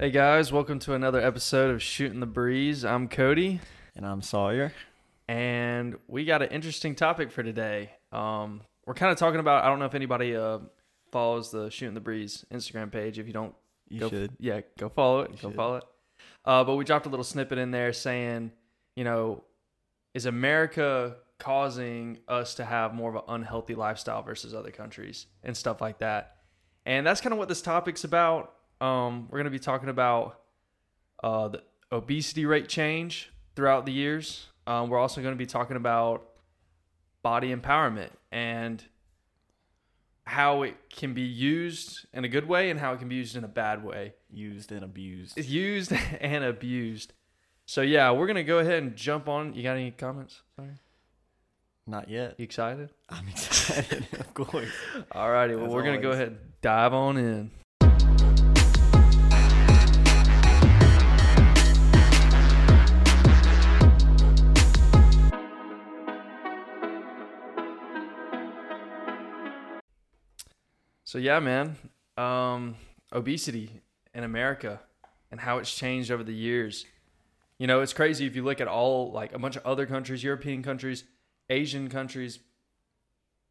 Hey guys, welcome to another episode of Shooting the Breeze. I'm Cody, And I'm Sawyer. and we got an interesting topic for today. Um, we're kind of talking about. I don't know if anybody uh, follows the Shooting the Breeze Instagram page. If you don't, You go, should. yeah, go follow it. You go should. follow it. Uh, but we dropped a little snippet in there saying, you know, is America causing us to have more of an unhealthy lifestyle versus other countries and stuff like that? And that's kind of what this topic's about. Um, we're going to be talking about uh, the obesity rate change throughout the years. Um, we're also going to be talking about body empowerment and how it can be used in a good way and how it can be used in a bad way. Used and abused. It's used and abused. So yeah, we're gonna go ahead and jump on. You got any comments? Sorry. Not yet. You excited? I'm excited, of course. Alrighty, well As we're gonna go ahead and dive on in. So yeah, man. Um, obesity in America and how it's changed over the years. You know, it's crazy if you look at all like a bunch of other countries, European countries, Asian countries,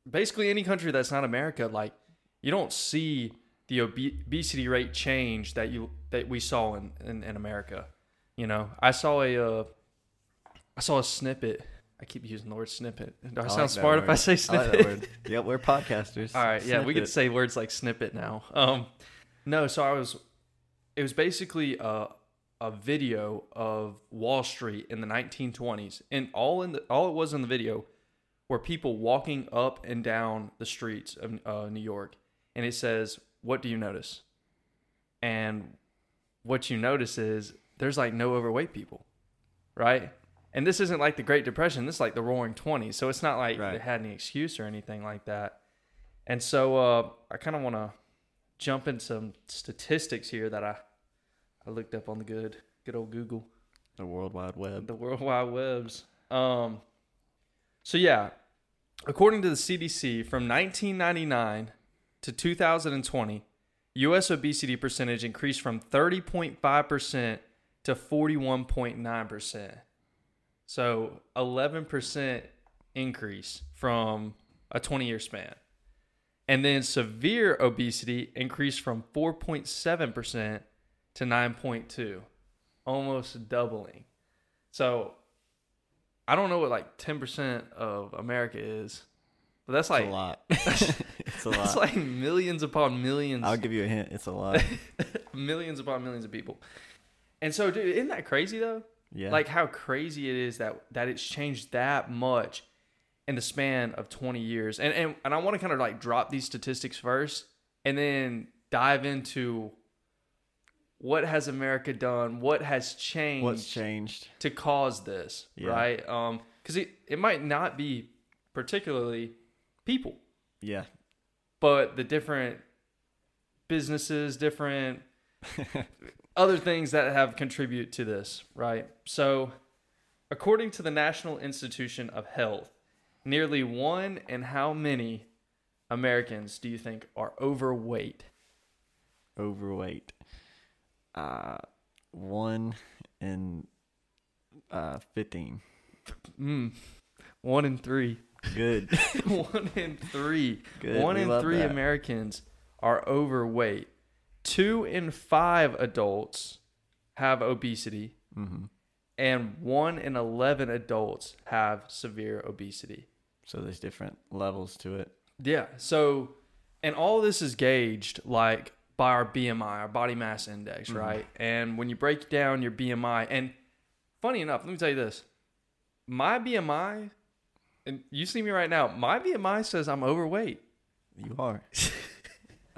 basically any country that's not America, like you don't see the obe- obesity rate change that you that we saw in, in, in America. You know, I saw a uh, I saw a snippet. I keep using the word snippet. Do I, I sound like smart if I word. say I like snippet? that word. Yep, we're podcasters. All right, yeah, we can say words like snippet now. Um, no, so I was, it was basically a, a video of Wall Street in the 1920s, and all in the all it was in the video were people walking up and down the streets of uh, New York, and it says, "What do you notice?" And what you notice is there's like no overweight people, right? And this isn't like the Great Depression. This is like the Roaring Twenties. So it's not like Right. they had any excuse or anything like that. And so uh, I kind of want to jump in some statistics here that I I looked up on the good good old Google, The World Wide Web. the World Wide Webs. Um, so yeah, according to the CDC, from 1999 to 2020, U.S. obesity percentage increased from 30.5 percent to 41.9 percent. So 11 percent increase from a 20 year span. And then severe obesity increased from 4.7% to 9.2, almost doubling. So I don't know what like 10% of America is, but that's It's like a lot. it's a lot. It's like millions upon millions I'll give you a hint. It's a lot. millions upon millions of people. And so dude, isn't that crazy though? Yeah. Like how crazy it is that that it's changed that much in the span of 20 years. And and, and I want to kind of like drop these statistics first and then dive into what has America done? What has changed what's changed? to cause this, Yeah. right? Um cuz it it might not be particularly people, Yeah. but the different businesses, different other things that have contributed to this, right? So, according to the National Institution of Health, nearly one in how many Americans do you think are overweight? Overweight. Uh, one in uh, 15. Mm, one in three. Good. one in three. Good. One We in three that. Americans are overweight. Two in five adults have obesity, hmm and one in 11 adults have severe obesity. So there's different levels to it. Yeah. So, and all this is gauged like by our BMI, our body mass index, Mhm. right? And when you break down your BMI, and funny enough, let me tell you this my BMI, and you see me right now, my BMI says I'm overweight. You are.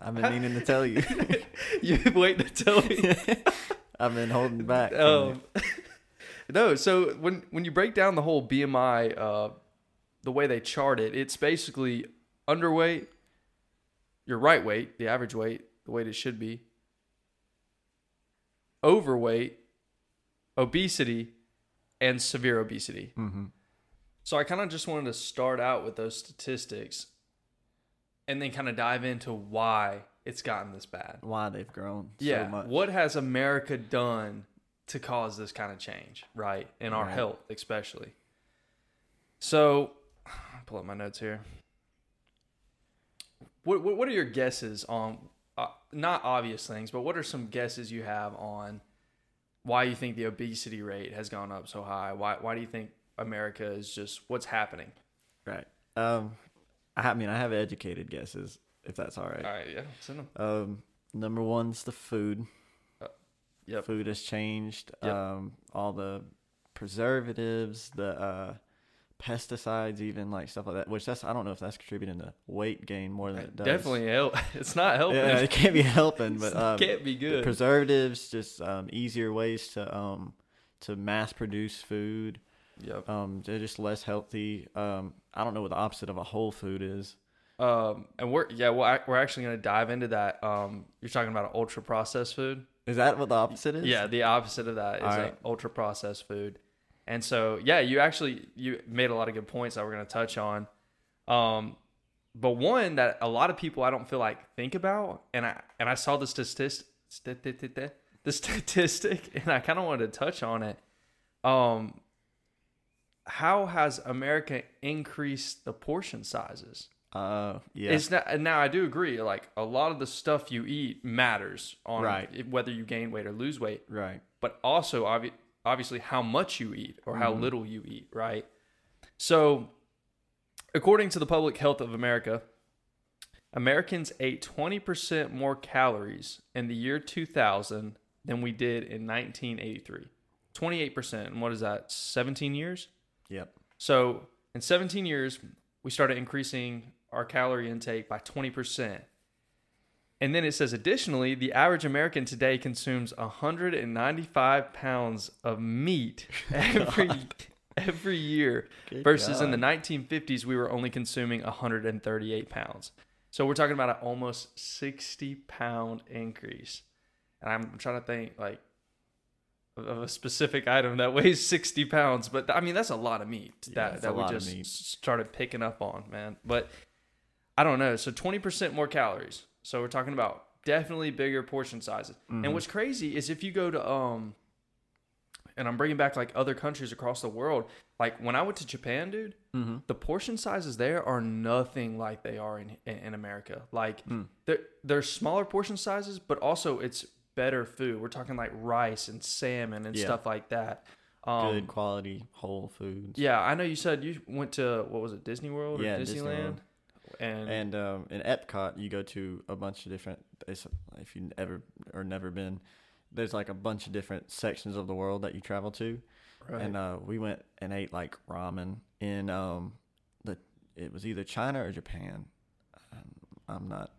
I've been meaning to tell you. You've been waiting to tell me. I've been holding back. Um, no, so when when you break down the whole BMI, uh, the way they chart it, it's basically underweight, your right weight, the average weight, the weight it should be, overweight, obesity, and severe obesity. it. Mhm. So I kind of just wanted to start out with those statistics and then kind of dive into why it's gotten this bad. Why they've grown yeah. so much. What has America done to cause this kind of change, right? In our Right. health, especially. So, pull up my notes here. What what, what are your guesses on uh, not obvious things, but what are some guesses you have on why you think the obesity rate has gone up so high? Why why do you think America is just what's happening? Right. Um, I mean, I have educated guesses, if that's all right. All right, yeah, send them. Um, number one's the food. Yep. Food has changed. Yep. Um, all the preservatives, the uh, pesticides, even like stuff like that. Which that's I don't know if that's contributing to weight gain more than it does. Definitely help. It's not helping. Yeah, it can't be helping, but um, can't be the good. preservatives, just um, easier ways to um, to mass produce food. Yep. Um, they're just less healthy. Um, I don't know what the opposite of a whole food is. Um, and we're yeah, well, we're actually gonna dive into that. Um, you're talking about ultra processed food. Is that what the opposite is? Yeah, the opposite of that is Alright. ultra processed food. And so, yeah, you actually you made a lot of good points that we're going to touch on. Um, but one that a lot of people I don't feel like think about, and I and I saw the statistic, the statistic, and I kind of wanted to touch on it. Um, how has America increased the portion sizes? Uh, yeah. It's not, and now I do agree. Like a lot of the stuff you eat matters on Right. whether you gain weight or lose weight right. but also obvi- obviously how much you eat or how Mhm. little you eat, right? So, according to the Public Health of America, Americans ate 20% more calories in the year 2000 than we did in 1983. 28%. And what is that? 17 years? Yep. So, in 17 years, we started increasing our calorie intake by 20%. And then it says, additionally, the average American today consumes 195 pounds of meat every every year, Good versus in the 1950s we were only consuming 138 pounds. So we're talking about an almost 60 pound increase. And I'm trying to think like of- a specific item that weighs 60 pounds, but I mean that's a lot of meat Yeah, that that we just started picking up on, man. But I don't know. So 20% more calories. So we're talking about definitely bigger portion sizes. Mm-hmm. And what's crazy is if you go to um and I'm bringing back like other countries across the world, like when I went to Japan, dude, Mm-hmm. the portion sizes there are nothing like they are in in, in America. Like Mm. they're they're smaller portion sizes, but also it's better food. We're talking like rice and salmon and Yeah. stuff like that. Um, Good quality whole foods. Yeah, I know you said you went to what was it, Disney World or Yeah, Disneyland? And, And um, in Epcot, you go to a bunch of different. If you ever or never been, there's like a bunch of different sections of the world that you travel to. right. And uh, we went and ate like ramen in um, the. It was either China or Japan. I'm not.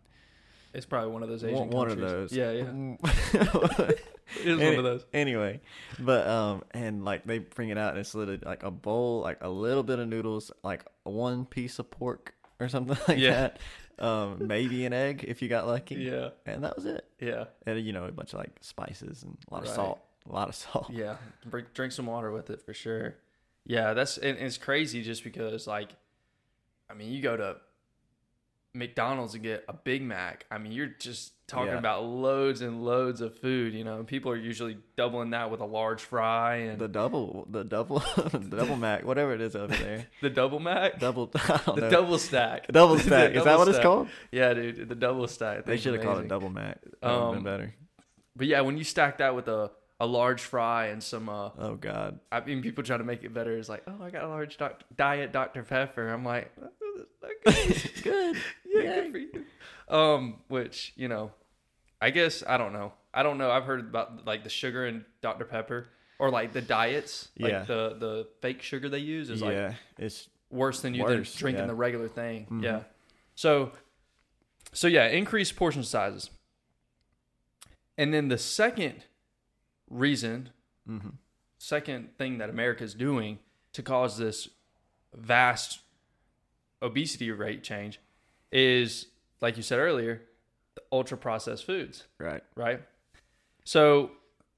It's probably one of those Asian One, one of countries. those. Yeah, yeah. yeah. It is one of those. anyway, but um, and like they bring it out, and it's literally like a bowl, like a little bit of noodles, like one piece of pork or something like Yeah. that. Um, maybe an egg if you got lucky. Yeah, And that was it. yeah, And you know, a bunch of like spices and a lot of salt, a lot of salt. yeah. Drink, drink some water with it for sure. Yeah, that's and it's crazy just because like, I mean, you go to McDonald's and get a Big Mac. I mean, you're just talking Yeah. about loads and loads of food. You know, people are usually doubling that with a large fry and The double, the double, the double mac, whatever it is over there. The double Mac, Double, the know. double stack, double stack. Is that double what it's called? Yeah, dude, the double stack. They should have called it double mac. That Um, been better. But yeah, when you stack that with a a large fry and some uh Oh God. I mean people try to make it better It's like, "Oh, I got a large doc- diet Dr Pepper." I'm like, "Okay." Good. yeah, Yay. good for you. Um which, you know, I guess I don't know. I don't know. I've heard about like the sugar in Dr Pepper or like the diets, like Yeah. the the fake sugar they use is like yeah, it's worse than you Worse, than drinking yeah. the regular thing. Mhm. Yeah. So so yeah, increased portion sizes. And then the second reason, hmm second thing that America is doing to cause this vast obesity rate change is like you said earlier, the ultra processed foods right. right? So,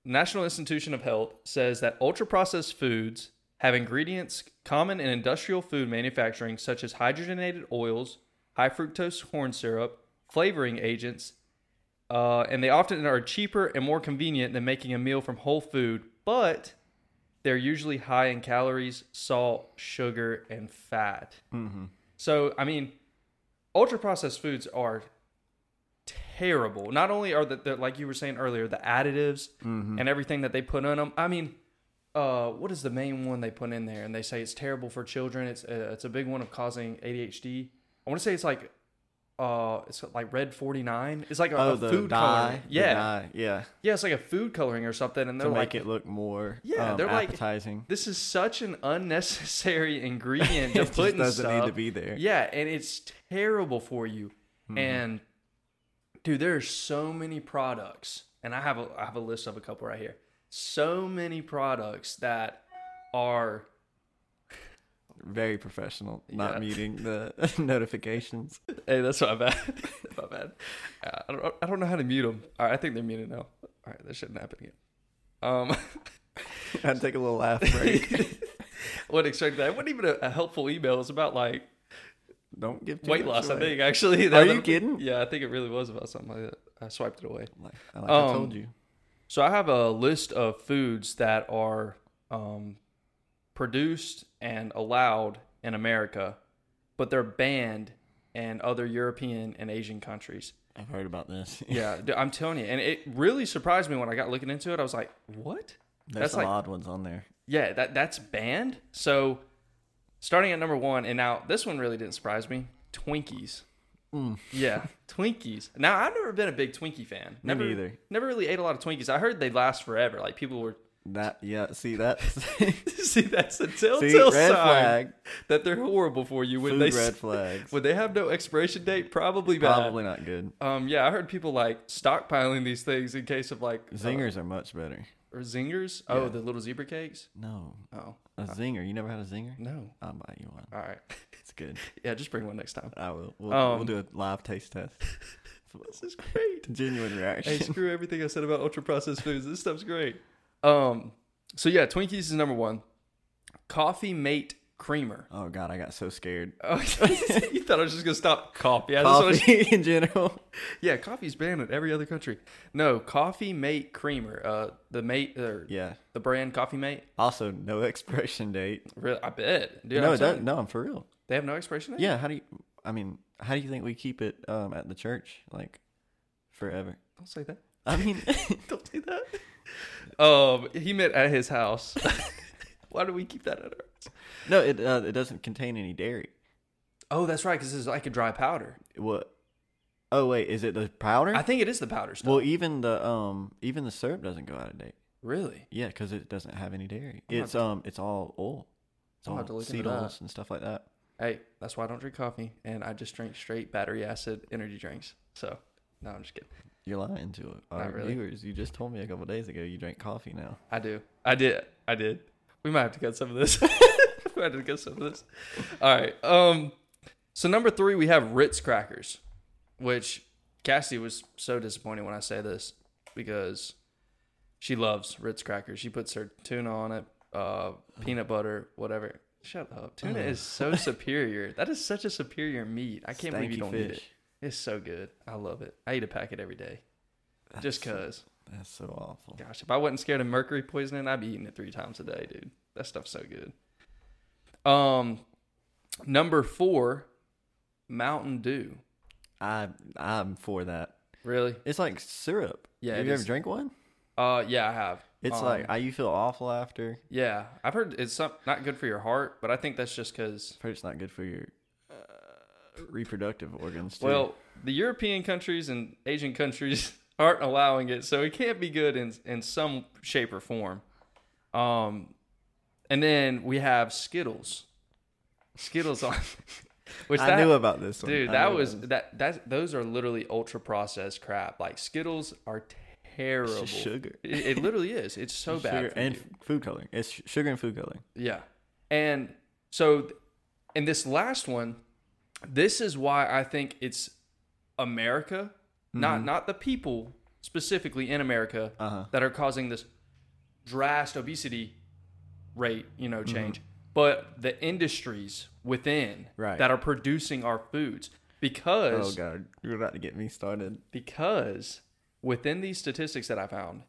National Institution of Health says that ultra processed foods have ingredients common in industrial food manufacturing, such as hydrogenated oils, high fructose corn syrup, flavoring agents, uh, and they often are cheaper and more convenient than making a meal from whole food, but they're usually high in calories, salt, sugar, and fat. Mm-hmm. So, I mean, ultra processed foods are terrible. Not only are the, the like you were saying earlier, the additives Mm-hmm. and everything that they put on them. I mean, uh, what is the main one they put in there? And they say it's terrible for children. It's uh, it's a big one of causing ADHD. I want to say it's like uh, it's like red forty nine. It's like a, oh, a food dye. coloring. Yeah, dye, yeah. yeah, it's like a food coloring or something. And they're make like, it look more Yeah, um, they're like- appetizing. this is such an unnecessary ingredient to it put just in doesn't stuff. need to be there. Yeah, and it's terrible for you. Mhm. And dude, there are so many products, and I have a I have a list of a couple right here. So many products that are Very professional, not Yeah. meeting the notifications. hey, that's not bad. not bad. Uh, I don't I don't know how to mute them. All right, I think they're muted now. All right, that shouldn't happen again. Um, I'd take a little laugh break wouldn't expect that? It wasn't even a, a helpful email. It was about like Don't give weight loss. I think actually. Are you kidding? Yeah, I think it really was about something like that. I swiped it away. Like, like I Um, told you. So I have a list of foods that are um, produced and allowed in America, but they're banned in other European and Asian countries. I've heard about this. Yeah, I'm telling you, and it really surprised me when I got looking into it. I was like, "What? There's That's some like- odd ones on there. Yeah, that that's banned." So, starting at number one, and now this one really didn't surprise me: Twinkies. Mm. Yeah, Twinkies. Now I've never been a big Twinkie fan. Me Never, neither. Never really ate a lot of Twinkies. I heard they last forever. Like people were That yeah. See that. See, that's a telltale see sign flag. that they're horrible for you when Food they red flags. when they have no expiration date. Probably bad. Probably not good. Um, yeah, I heard people like stockpiling these things in case of like uh, Zingers are much better. or zingers. Oh, Yeah. the little zebra cakes. No, Oh, a zinger. You never had a zinger? no. I'll buy you one. All right. It's good. Yeah, just bring one next time. I will. We'll, Um, we'll do a live taste test. This is great. Genuine reaction. hey, screw everything I said about ultra processed foods. This stuff's great. Um, so yeah, Twinkies is number one. Coffee Mate Creamer. Oh god, I got so scared. Oh, you thought I was just gonna stop coffee? Yeah, Coffee in general. Yeah, coffee's banned in every other country. No, Coffee Mate Creamer. Uh, the mate or Yeah. the brand Coffee Mate. Also, no expiration date. Really, I bet. Dude, no, I'm it telling doesn't. you, No, I'm for real. They have no expiration date. Yeah. How do you? I mean, how do you think we keep it um, at the church like forever? Don't say that. I mean, Don't say that. Um, he met at his house. Why do we keep that at our? no, it uh, it doesn't contain any dairy. Oh, that's right, because this is like a dry powder. What? Oh wait, is it the powder? I think it is the powder stuff. well, even the um even the syrup doesn't go out of date. really? Yeah, because it doesn't have any dairy. I'm It's um it's all oil. It's I'll all have to look into seed oils and stuff like that. Hey, that's why I don't drink coffee, and I just drink straight battery acid energy drinks. So, no, I'm just kidding. You're lying to our really. viewers. You just told me a couple days ago you drank coffee now. I do. I did. I did. We might have to cut some of this. we might have to cut some of this. All right. Um. So number three, we have Ritz crackers, which Cassie was so disappointed when I say this because she loves Ritz crackers. She puts her tuna on it, uh, peanut butter, whatever. Shut up. Tuna is so superior. That is such a superior meat. I can't believe you don't eat it. It's so good. I love it. I eat a packet every day just That's- cause. That's so awful. Gosh, if I wasn't scared of mercury poisoning, I'd be eating it three times a day, dude. That stuff's so good. Um, number four, Mountain Dew. I I'm for that. Really? It's like syrup. Yeah, Have you is. ever drank one? Uh, yeah, I have. It's Um, like I you feel awful after. yeah, I've heard it's some, not good for your heart, but I think that's just because. I've heard it's not good for your reproductive organs. Too. Well, the European countries and Asian countries aren't allowing it, so it can't be good in in some shape or form. Um, and then we have Skittles. Skittles on, which I that, knew about this one. Dude, I that was that that those are literally ultra processed crap. Like Skittles are terrible. It's sugar. It, it literally is. It's so bad Sugar for and you. food coloring. It's sugar and food coloring. Yeah. And so in this last one, this is why I think it's America, not Mhm. not the people specifically in America Uh huh. that are causing this drastic obesity rate, you know, Mm-hmm. change, but the industries within Right. that are producing our foods because Oh god, you're about to get me started. because within these statistics that I found,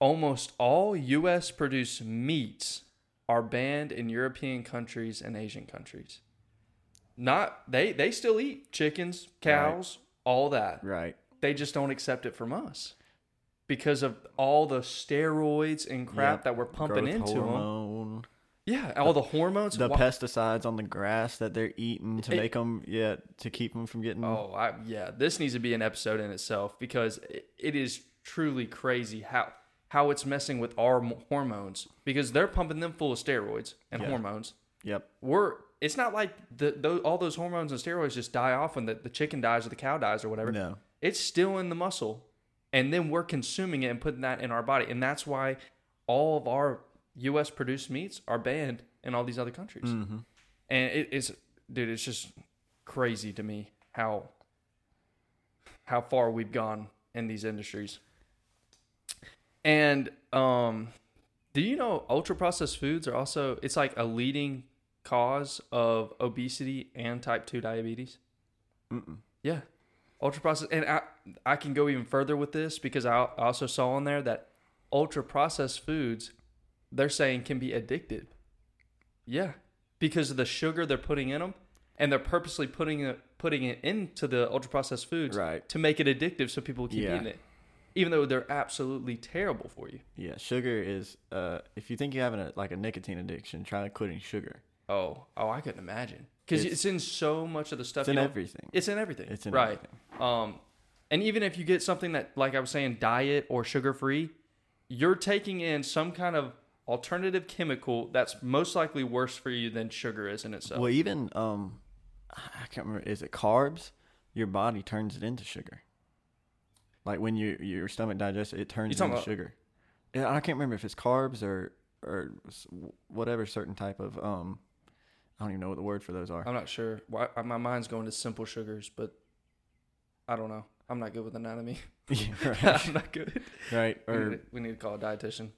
almost all U.S. produced meats are banned in European countries and Asian countries. Not they they still eat chickens, cows, all that. Right. They just don't accept it from us because of all the steroids and crap Yep. that we're pumping Growth into them. Yeah, all the hormones. The Why- pesticides on the grass that they're eating to It- make them, yeah, to keep them from getting. Oh, I, yeah. This needs to be an episode in itself because it, it is truly crazy how how it's messing with our hormones because they're pumping them full of steroids and Yeah. hormones. Yep. We're it's not like the, those, all those hormones and steroids just die off when the, the chicken dies or the cow dies or whatever. No. It's still in the muscle, and then we're consuming it and putting that in our body, and that's why all of our U.S. produced meats are banned in all these other countries. Mm-hmm. And it is, dude, it's just crazy to me how how far we've gone in these industries. And um, do you know ultra processed foods are also it's like a leading cause of obesity and type two diabetes? Mm-mm. Yeah, ultra processed, and I I can go even further with this because I also saw on there that ultra processed foods they're saying can be addictive. Yeah, because of the sugar they're putting in them, and they're purposely putting it putting it into the ultra processed foods Right. to make it addictive, so people keep Yeah. eating it, even though they're absolutely terrible for you. Yeah. Sugar is. Uh, if you think you're having a like a nicotine addiction, try quitting sugar. Oh, oh, I couldn't imagine because It's- it's, in so much of the stuff. It's in everything. It's in everything. It's in right. everything. Um, and even if you get something that, like I was saying, diet or sugar free, you're taking in some kind of alternative chemical that's most likely worse for you than sugar is in itself. Well, even um, I can't remember. Is it carbs? Your body turns it into sugar. Like when you your stomach digests it, turns You it talking into about- sugar. Yeah, I can't remember if it's carbs or or whatever certain type of um. I don't even know what the word for those are. I'm not sure. Why my mind's going to simple sugars, but I don't know. I'm not good with anatomy. yeah, right. I'm not good. right. we, Or need, we need to call a dietitian.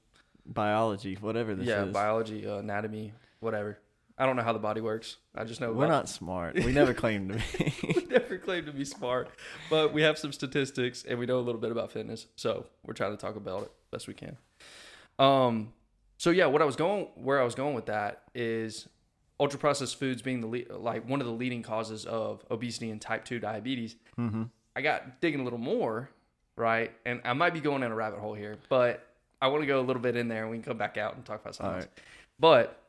biology, whatever this yeah, is. biology, uh, anatomy, whatever. I don't know how the body works. I just know We're not smart. We never claimed to be. we never claim to be smart, but we have some statistics and we know a little bit about fitness. So we're trying to talk about it best we can. Um, so yeah, what I was going, where I was going with that is ultra processed foods being the le- like one of the leading causes of obesity and type two diabetes. mm-hmm. I got digging a little more, right? And I might be going in a rabbit hole here, but I want to go a little bit in there and we can come back out and talk about something All else. right. But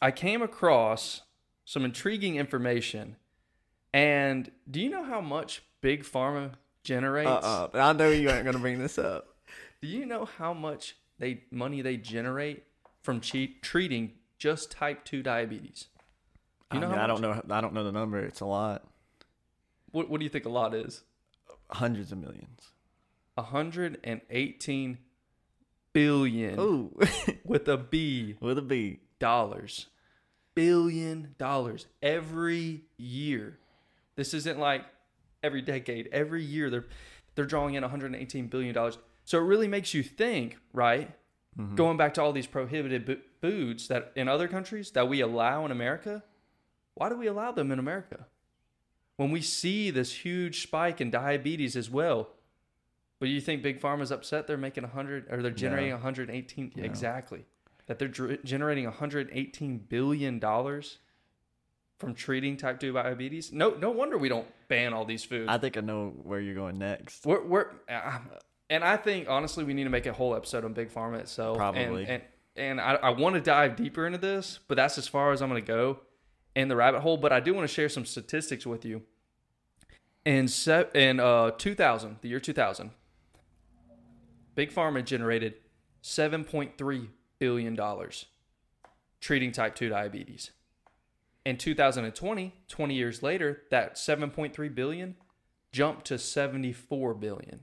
I came across some intriguing information. And do you know how much Big Pharma generates? Uh, uh, I know you aren't gonna bring this up. Do you know how much they money they generate from cheat, treating just type 2 diabetes? You I, mean, I don't know. I don't know the number. It's a lot. What, what do you think a lot is? Hundreds of millions. 118 billion Oh, with a B with a B. dollars. Billion dollars every year. This isn't like every decade. Every year they're they're drawing in 118 billion dollars. So it really makes you think, right? Mhm. Going back to all these prohibited foods that in other countries that we allow in America, why do we allow them in America? When we see this huge spike in diabetes as well, but you think Big Pharma's upset they're making 100 or they're generating No. 118 No. exactly. That they're dr- generating 118 billion dollars from treating type 2 diabetes. No no wonder we don't ban all these foods. I think I know where you're going next. We're, we're uh, and I think honestly we need to make a whole episode on Big Pharma itself. Probably. And and, and I, I want to dive deeper into this, but that's as far as I'm going to go in the rabbit hole. But I do want to share some statistics with you. In se- in uh 2000, the year 2000, Big Pharma generated 7.3 billion dollars treating type 2 diabetes. In 2020, 20 years later, that 7.3 billion jumped to 74 billion.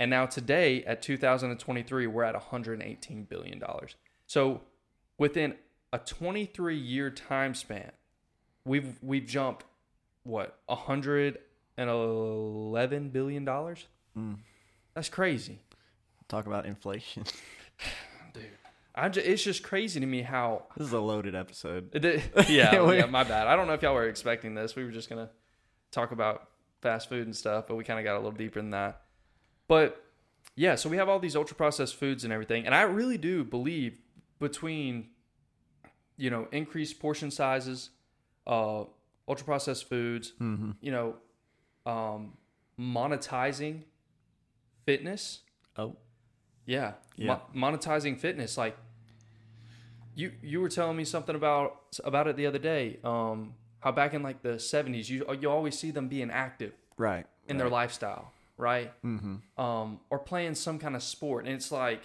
And now today at 2023 we're at 118 billion dollars. So within a 23 year time span, we've we've jumped what 111 billion dollars? Mm. That's crazy. Talk about inflation. I ju- it's just crazy to me how this is a loaded episode. The- yeah, yeah, my bad. I don't know if y'all were expecting this. We were just gonna talk about fast food and stuff, but we kind of got a little deeper than that. But yeah, so we have all these ultra processed foods and everything, and I really do believe between you know increased portion sizes, uh, ultra processed foods, Mm-hmm. you know, um, monetizing fitness. Oh, Yeah, Yeah. Mo- monetizing fitness. Like you, you were telling me something about about it the other day. Um, how back in like the seventies, you you always see them being active right. in their lifestyle, right? Mm-hmm. Um, or playing some kind of sport, and it's like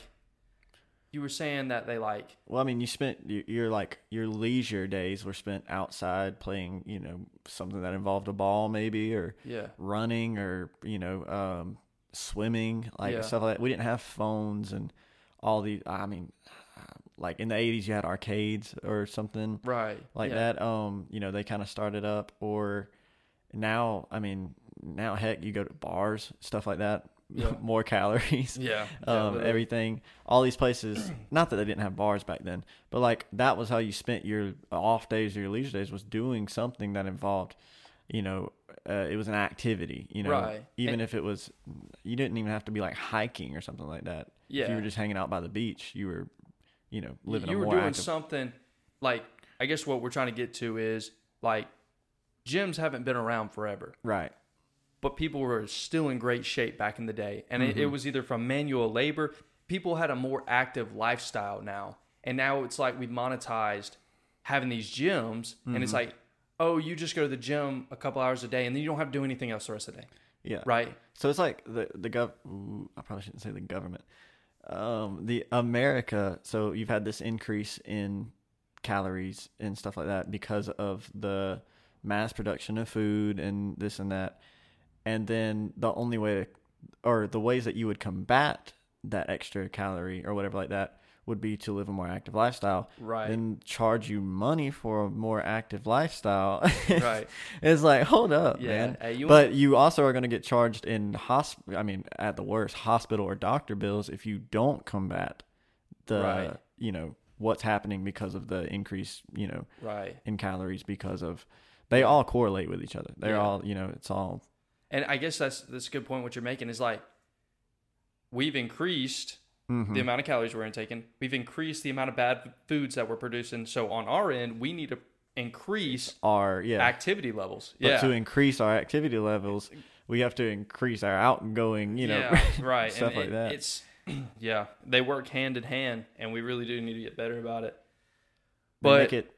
you were saying that they like Well, I mean, you spent your, your like your leisure days were spent outside playing, you know, something that involved a ball, maybe, or yeah, running, or you know, um, swimming, like Yeah. stuff like that. We didn't have phones and all the. I mean, like in the '80s, you had arcades or something right, like yeah. that. Um, you know, they kind of started up, or now, I mean, now heck, you go to bars, stuff like that. Yeah. More calories Yeah, yeah, um, literally. everything. All these places, not that they didn't have bars back then, but like that was how you spent your off days or your leisure days was doing something that involved, you know, uh, it was an activity. You know, Right. even And- if it was, you didn't even have to be like hiking or something like that. if Yeah. you were just hanging out by the beach, you were, you know, living you a were doing active. something like I guess what we're trying to get to is like gyms haven't been around forever. right. But people were still in great shape back in the day. And it, it Mm-hmm. was either from manual labor, people had a more active lifestyle now. And now it's like we've monetized having these gyms, and Mm-hmm. it's like, oh, you just go to the gym a couple hours a day, and then you don't have to do anything else the rest of the day, Yeah. right? So it's like the the gov. ooh, I probably shouldn't say the government. Um, the America. So you've had this increase in calories and stuff like that because of the mass production of food and this and that. And then the only way, to, or the ways that you would combat that extra calorie or whatever like that would be to live a more active lifestyle. Right. Then charge you money for a more active lifestyle. Right. It's like, hold up, Yeah. man. Hey, you but you also are going to get charged in hosp. I mean, at the worst, hospital or doctor bills if you don't combat the, Right. you know, what's happening because of the increase, you know, right. in calories because of they all correlate with each other. They're Yeah. all, you know, it's all And I guess that's that's a good point. What you're making is like we've increased mhm. the amount of calories we're intaking. We've increased the amount of bad foods that we're producing. So on our end, we need to increase our yeah. activity levels. but yeah. to increase our activity levels, we have to increase our outgoing, you know, yeah, right. stuff and like it- that. It's yeah, they work hand in hand, and we really do need to get better about it. They But make it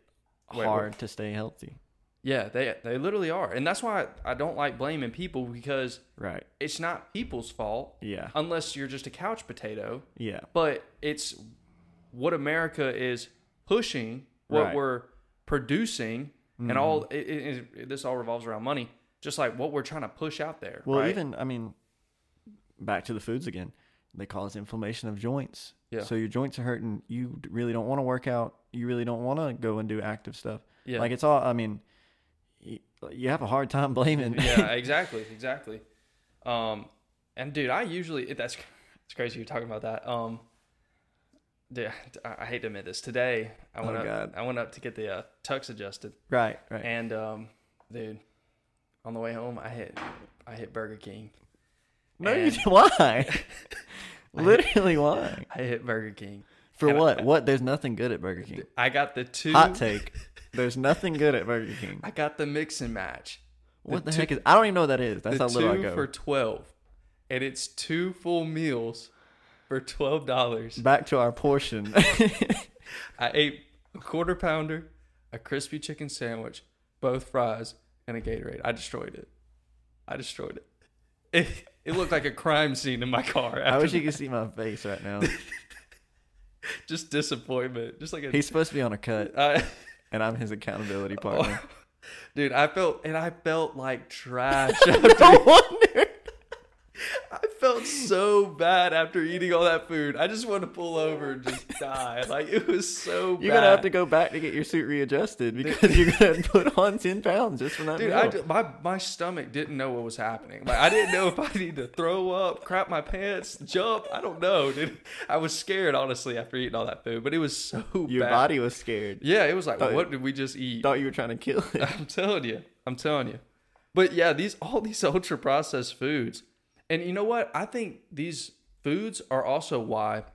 wait, hard to stay healthy. Yeah, they they literally are, and that's why I don't like blaming people because Right. it's not people's fault Yeah. unless you're just a couch potato. Yeah. But it's what America is pushing, what Right. we're producing, and all mm-hmm. it, it, it, this all revolves around money. Just like what we're trying to push out there. Well, right? even I mean, back to the foods again. They cause inflammation of joints. Yeah. So your joints are hurting. You really don't want to work out. You really don't want to go and do active stuff. yeah, Like it's all. I mean, you, have a hard time blaming. yeah, exactly, exactly. Um, and dude, I usually that's it's crazy you're talking about that. Um, dude, I, I hate to admit this. Today, I went Oh, up. God. I went up to get the uh, tux adjusted, right. Right. and um, dude, on the way home, I hit I hit Burger King. no, you and- why? Literally, why? I hit Burger King. For and I- what? what? There's nothing good at Burger King. I got the two. Hot take. There's nothing good at Burger King. I got the mix and match. What the, two- heck is? I don't even know what that is. That's the how little I two go. for twelve, and it's two full meals for twelve dollars. Back to our portion. I ate a quarter pounder, a crispy chicken sandwich, both fries, and a Gatorade. I destroyed it. I destroyed it. It, it looked like a crime scene in my car. I wish you could see my face right now. just disappointment, just like a. He's supposed to be on a cut, I- and I'm his accountability partner. dude, I felt and I felt like trash. no. I felt so bad after eating all that food. I just wanted to pull over and just die. Like it was so. You're bad. gonna have to go back to get your suit readjusted because you're gonna put on ten pounds just from that Dude, meal. I ju- my my stomach didn't know what was happening. Like I didn't know if I need to throw up, crap my pants, jump. I don't know, dude. I was scared honestly after eating all that food, but it was so your bad. body was scared. Yeah, it was like, Thought- what did we just eat? Thought you were trying to kill it. I'm telling you, I'm telling you. But yeah, these all these ultra processed foods. And you know what? I think these foods are also why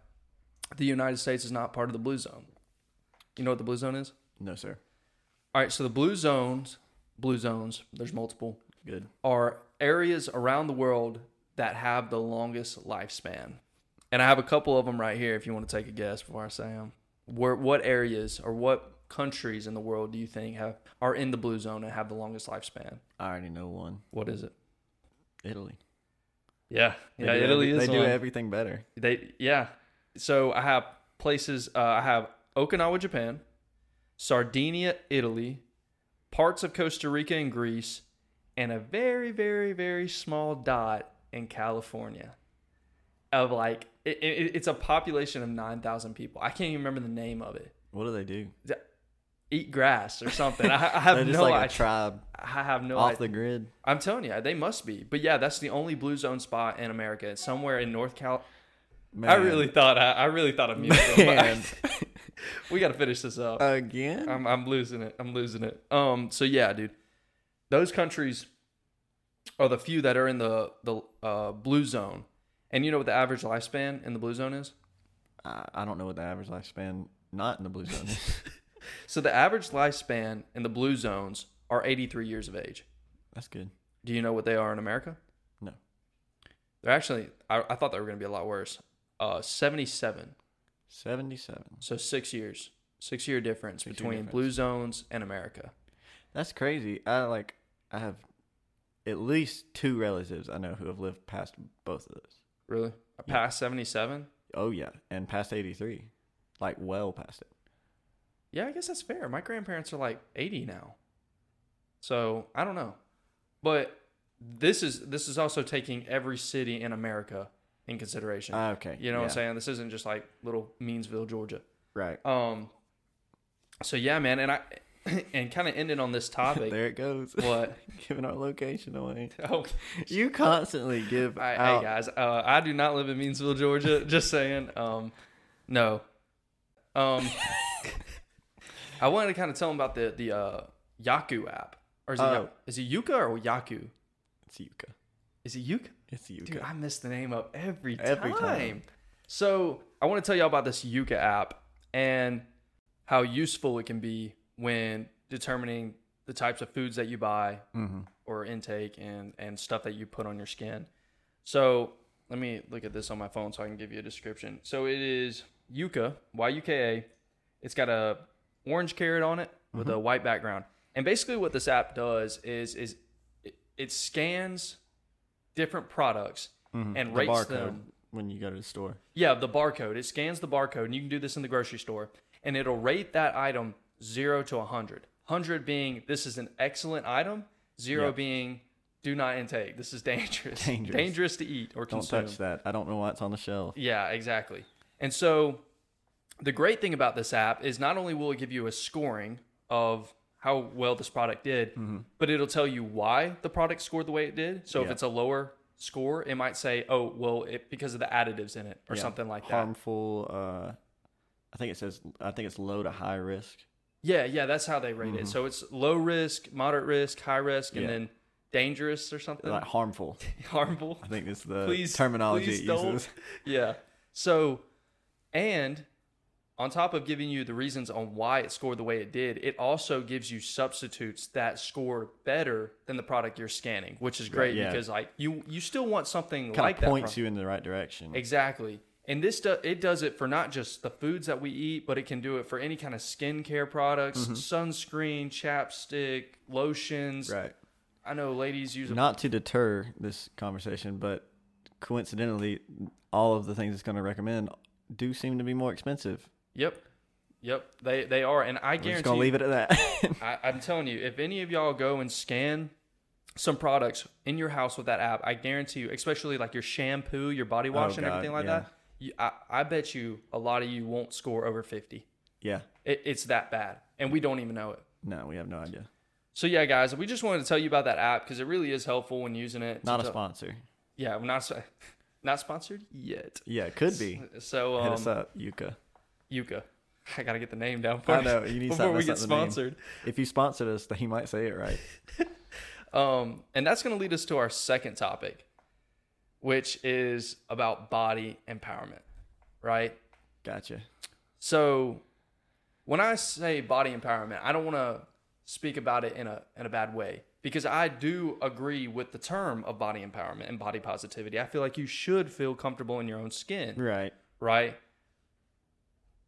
the United States is not part of the blue zone. You know what the blue zone is? No, sir. All right, so the blue zones, blue zones, there's multiple, Good. are areas around the world that have the longest lifespan. And I have a couple of them right here if you want to take a guess before I say them. Where what areas or what countries in the world do you think have are in the blue zone and have the longest lifespan? I already know one. What is it? Italy. Yeah, They yeah, Italy every- is They do one. everything better. They yeah. So I have places. Uh, I have Okinawa, Japan, Sardinia, Italy, parts of Costa Rica and Greece, and a very, very, very small dot in California. Of like, it, it, it's a population of nine thousand people. I can't even remember the name of it. What do they do? Eat grass or something. I, I have no like a idea. tribe I have no off idea. the grid. I'm telling you, they must be. But yeah, that's the only blue zone spot in America. It's somewhere in North Cal. Man. I really thought I, I really thought of music. We got to finish this up. again. I'm I'm losing it. I'm losing it. Um. So yeah, dude, those countries are the few that are in the the uh, blue zone. And you know what the average lifespan in the blue zone is? I, I don't know what the average lifespan not in the blue zone is. So the average lifespan in the blue zones are 83 years of age. That's good. Do you know what they are in America? No. They're actually. I, I thought they were going to be a lot worse. Uh, 77. Seventy-seven. So six years. Six year difference Six-year between difference. blue zones and America. That's crazy. I like. I have at least two relatives I know who have lived past both of those. Really? Yeah. Past 77? Oh yeah, and past eighty-three, like well past it. Yeah, I guess that's fair. My grandparents are like 80 now. So I don't know. But this is this is also taking every city in America in consideration. Ah, okay. you know what I'm saying? This isn't just like little Meansville, Georgia. Right. Um so yeah, man, and I and kind of ending on this topic. there it goes. what? Giving our location away. Oh, You constantly give I, out. hey guys, uh, I do not live in Meansville, Georgia. Just saying. Um, no. Um, I wanted to kind of tell them about the the uh, Yaku app, or is it. Ya- is it Yuka or Yaku? It's Yuka. Is it Yuka? It's Yuka. Dude, I miss the name up every time. Every time. So I want to tell you all about this Yuka app and how useful it can be when determining the types of foods that you buy mm-hmm. or intake and and stuff that you put on your skin. So let me look at this on my phone so I can give you a description. So it is Yuka, Y U K A. It's got a orange carrot on it with a white background. And basically what this app does is is it, it scans different products and Mm-hmm. the rates barcode them. when you go to the store. Yeah, the barcode. It scans the barcode, and you can do this in the grocery store, and it'll rate that item zero to a 100. 100 being this is an excellent item, zero Yeah. being do not intake. This is dangerous. Dangerous. to eat or consume. Don't touch that. I don't know why it's on the shelf. Yeah, exactly. And so the great thing about this app is not only will it give you a scoring of how well this product did, Mm-hmm. but it'll tell you why the product scored the way it did. So if it's a lower score, it might say, "Oh, well, it because of the additives in it or Yeah. something like that." Harmful. Uh, I think it says. I think it's low to high risk. Yeah, yeah, that's how they rate it. So it's low risk, moderate risk, high risk, and Mm-hmm. Yeah. then dangerous or something. Like harmful. harmful. I think it's the Please- terminology please it don't. uses. Yeah. So, and on top of giving you the reasons on why it scored the way it did, it also gives you substitutes that score better than the product you're scanning, which is great yeah. because like you you still want something Kind like of points from- you in the right direction. Exactly. And this do, it does it for not just the foods that we eat, but it can do it for any kind of skincare products, Mm-hmm. sunscreen, chapstick, lotions. Right. I know ladies use a Not to deter this conversation, but coincidentally, all of the things it's going to recommend do seem to be more expensive. Yep. Yep. They they are. And I We're just going to leave it at that. I, I'm telling you, if any of y'all go and scan some products in your house with that app, I guarantee you, especially like your shampoo, your body wash, Oh, and God, everything like yeah. that, you, I, I bet you a lot of you won't score over 50. yeah. It, it's that bad, and we don't even know it. No, we have no idea. So yeah, guys, we just wanted to tell you about that app because it really is helpful when using it. Not a So- sponsor. Yeah, we're not not sponsored yet. Yeah, it could be. So Hit um, us up, Yuka. Yuka, I gotta get the name down for. I know you need before we get sponsored. If you sponsored us, then you might say it right. Um, and that's to lead us to our second topic, which is about body empowerment, right? Gotcha. So, when I say body empowerment, I don't want to speak about it in a in a bad way because I do agree with the term of body empowerment and body positivity. I feel like you should feel comfortable in your own skin, Right. right?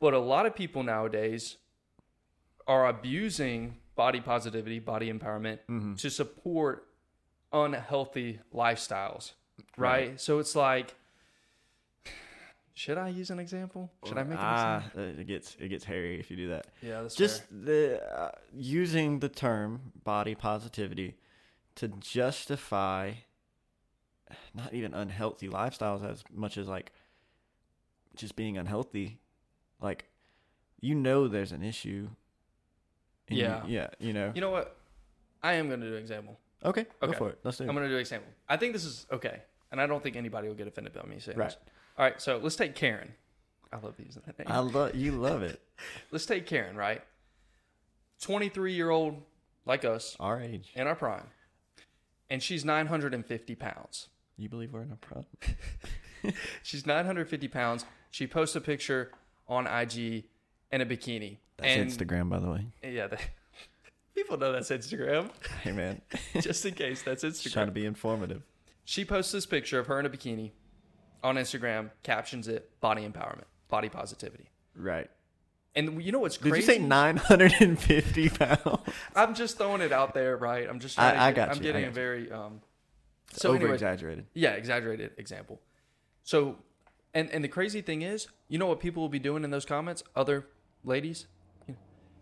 But a lot of people nowadays are abusing body positivity, body empowerment Mm-hmm. to support unhealthy lifestyles, right? Right. So it's like, should I use an example? Should I make an ah, example? it gets it gets hairy if you do that. Yeah, that's Just fair. the uh, using the term body positivity to justify not even unhealthy lifestyles as much as like just being unhealthy. Like you know, there's an issue. and you- Yeah. yeah. You know. You know what? I am going to do an example. okay. Go for it. Let's do it. I'm going to do an example. I think this is okay, and I don't think anybody will get offended by me saying Right. this. All right, so let's take Karen. I love using that name. I love you. Love it. let's take Karen, right? 23 year old like us Our age. in our prime, and she's 950 pounds. You believe we're in a problem? She's 950 pounds. She posts a picture on IG in a bikini. That's and Instagram, by the way. yeah, the, people know that's Instagram. Hey man, Just in case, that's just trying to be informative. She posts this picture of her in a bikini on Instagram, captions it body empowerment, body positivity. Right. And you know what's Did you say 950 pounds? I'm just throwing it out there, right? I'm just I- trying to I get- got I'm you, I getting got a very um So over anyway, yeah, exaggerated example. So and and the crazy thing is, you know what people will be doing in those comments? Other ladies?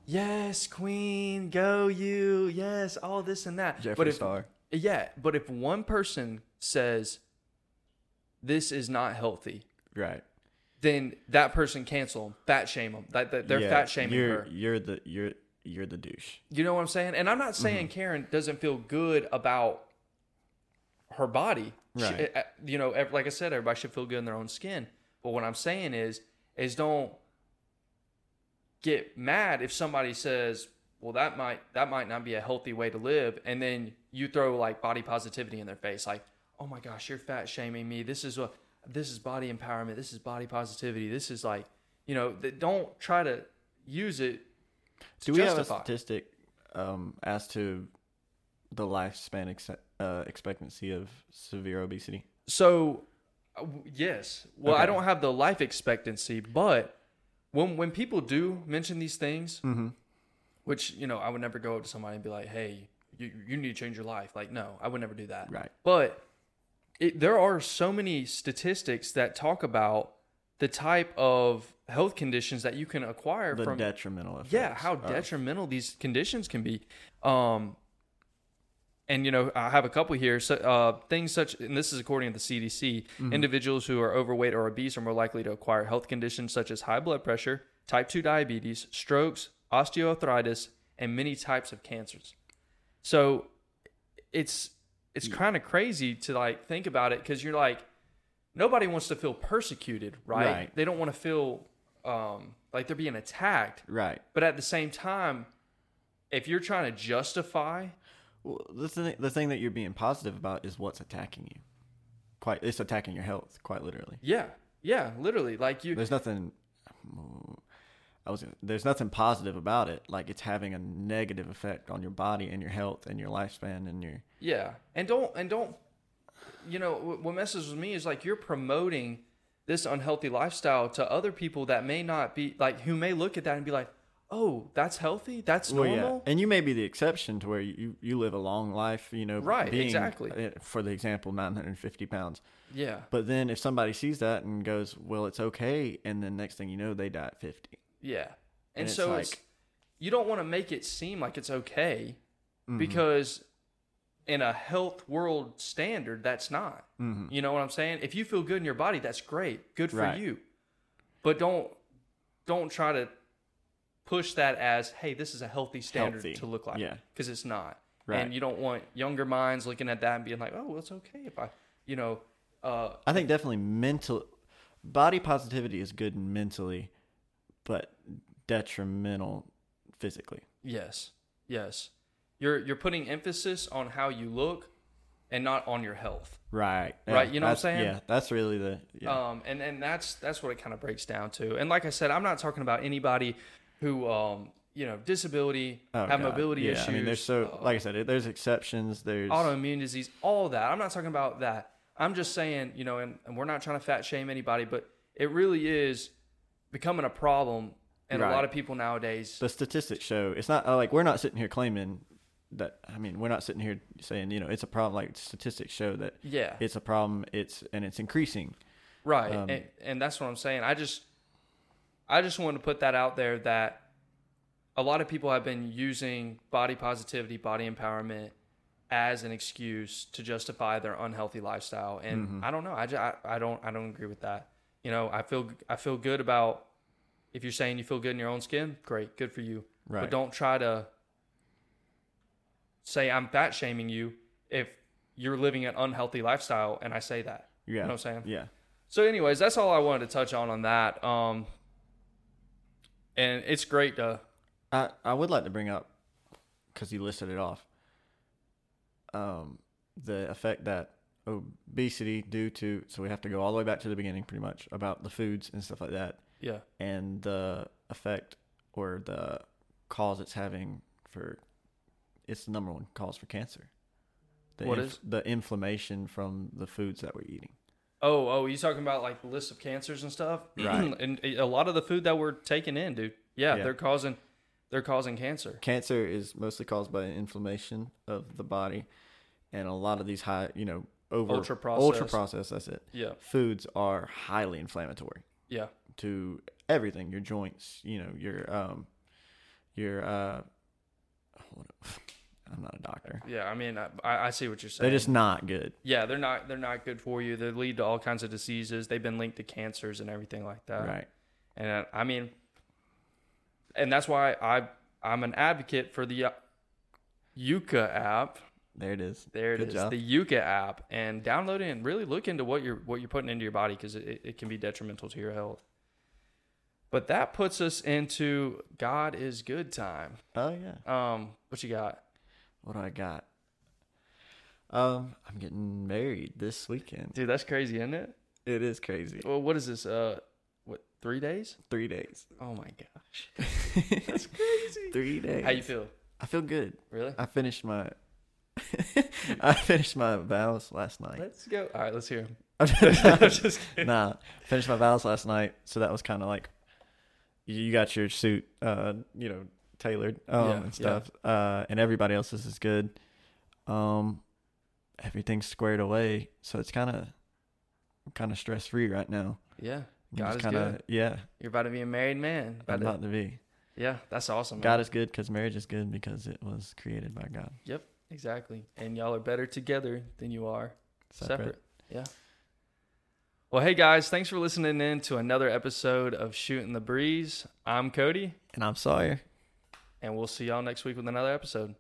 Yes, queen, go you. Yes, all this and that. Jeffree but if, Star. Yeah, but if one person says this is not healthy, Right. then that person cancel them, fat shame them. That, that they're Yeah, fat shaming you're, her. You're the you're you're the douche. You know what I'm saying? And I'm not Mm-hmm. saying Karen doesn't feel good about her body. Right. uh, you know, like I said, everybody should feel good in their own skin. But what I'm saying is, is don't get mad if somebody says, "Well, that might that might not be a healthy way to live," and then you throw like body positivity in their face, like, "Oh my gosh, you're fat shaming me. This is what this is body empowerment. This is body positivity. This is like, you know, th- don't try to use it to Do we justify." have a statistic um, as to the lifespan ex- uh, expectancy of severe obesity? So, uh, w- yes. Well, I don't have the life expectancy, but when when people do mention these things, Mm-hmm. which you know, I would never go up to somebody and be like, "Hey, you you need to change your life." Like, no, I would never do that. Right. But it, there are so many statistics that talk about the type of health conditions that you can acquire The from detrimental effects. yeah how detrimental these conditions can be um and you know i have a couple here so, uh, things such and this is according to the cdc Mm-hmm. individuals who are overweight or obese are more likely to acquire health conditions such as high blood pressure type 2 diabetes strokes osteoarthritis and many types of cancers so it's it's kind of crazy to like think about it because you're like nobody wants to feel persecuted right, Right. they don't want to feel um, like they're being attacked Right. but at the same time, if you're trying to justify, Well, the thing, the thing that you're being positive about is what's attacking you. Quite, it's attacking your health, quite literally. yeah, yeah, literally, like you, There's nothing. I was. There's nothing positive about it. Like it's having a negative effect on your body and your health and your lifespan and your. yeah, and don't and don't, you know, what messes with me is like you're promoting this unhealthy lifestyle to other people that may not be like who may look at that and be like, oh, that's healthy, that's Well, normal. yeah, and you may be the exception to where you you live a long life. You know, Right, being, exactly. uh, For the example, 950 pounds. yeah, But then if somebody sees that and goes, "Well, it's okay," and then next thing you know, they die at 50. yeah, and, And it's so like- it's you don't want to make it seem like it's okay Mm-hmm. because in a health world standard that's not Mhm. you know what i'm saying if you feel good in your body that's great good for Right. you but don't don't try to push that as hey this is a healthy standard Healthy. to look like Yeah. because it's not Right. and you don't want younger minds looking at that and being like oh well, it's okay if i you know uh I think definitely mental body positivity is good mentally, but detrimental physically. Yes, yes, you're you're putting emphasis on how you look and not on your health. Right. Right, you know what I'm saying? Yeah, that's really the yeah. Um, and and that's that's what it kind of breaks down to. And like I said, I'm not talking about anybody who um, you know, disability, Oh, have God. mobility yeah, issues. I mean, there's so uh, like I said, there's exceptions. There's autoimmune disease, all that. I'm not talking about that. I'm just saying, you know, and, and we're not trying to fat shame anybody, but it really is becoming a problem. And a lot of people nowadays, the statistics show it's not uh, like we're not sitting here claiming that. I mean, we're not sitting here saying you know it's a problem. Like statistics show that yeah, it's a problem. It's and it's increasing. right. um, and, and that's what I'm saying. I just, I just wanted to put that out there that a lot of people have been using body positivity, body empowerment as an excuse to justify their unhealthy lifestyle. And Mm-hmm. I don't know. I, just, I, I don't, I don't agree with that. You know, I feel, I feel good about if you're saying you feel good in your own skin, great, good for you. Right. But don't try to say I'm fat shaming you if you're living an unhealthy lifestyle and I say that. Yeah. You know what I'm saying? Yeah. So, anyways, that's all I wanted to touch on on that. Um, and it's great to I I would like to bring up because you listed it off. Um, the effect that obesity due to so we have to go all the way back to the beginning pretty much about the foods and stuff like that yeah and the effect or the cause it's having for it's the number one cause for cancer. The What is? the inflammation from the foods that we're eating? Oh, oh, you talking about like the list of cancers and stuff? Right. and a lot of the food that we're taking in, dude. Yeah, Yeah. they're causing they're causing cancer. Cancer is mostly caused by inflammation of the body, and a lot of these high, you know, over Ultra ultra processed. processed. That's it. Yeah. Foods are highly inflammatory Yeah. to everything. Your joints, you know, your um, your uh, I'm not a doctor. Yeah, I mean, I, I see what you're saying. They're just not good. yeah, they're not they're not good for you. They lead to all kinds of diseases. They've been linked to cancers and everything like that. right. And uh, I mean, and that's why I I'm an advocate for the uh, Yuka app. There it is. There it Good is, job. the Yuka app, and download it and really look into what you're what you're putting into your body because it, it can be detrimental to your health. But that puts us into God is good time. Oh yeah. Um, what you got? What do I got? Um, I'm getting married this weekend. Dude, that's crazy, isn't it? It is crazy. Well, what is this? Uh, what three days? Three days. Oh my gosh, That's crazy. Three days. how you feel? I feel good. Really? I finished my I finished my vows last night. Let's go. All right, let's hear him. I'm I'm just kidding. nah, finished my vows last night, so that was kind of like you- you got your suit, uh, you know, tailored um, Yeah, and stuff, uh, and everybody else's is good. Um, everything's squared away, so it's kind of kind of stress free right now. Yeah, God is kinda, good. Yeah, You're about to be a married man. I'm About to- to be. yeah, that's awesome. God is good because marriage is good because it was created by God. Yep, exactly. And y'all are better together than you are separate. Yeah. Well, hey guys, thanks for listening in to another episode of Shooting the Breeze. I'm Cody, And I'm Sawyer. And we'll see y'all next week with another episode.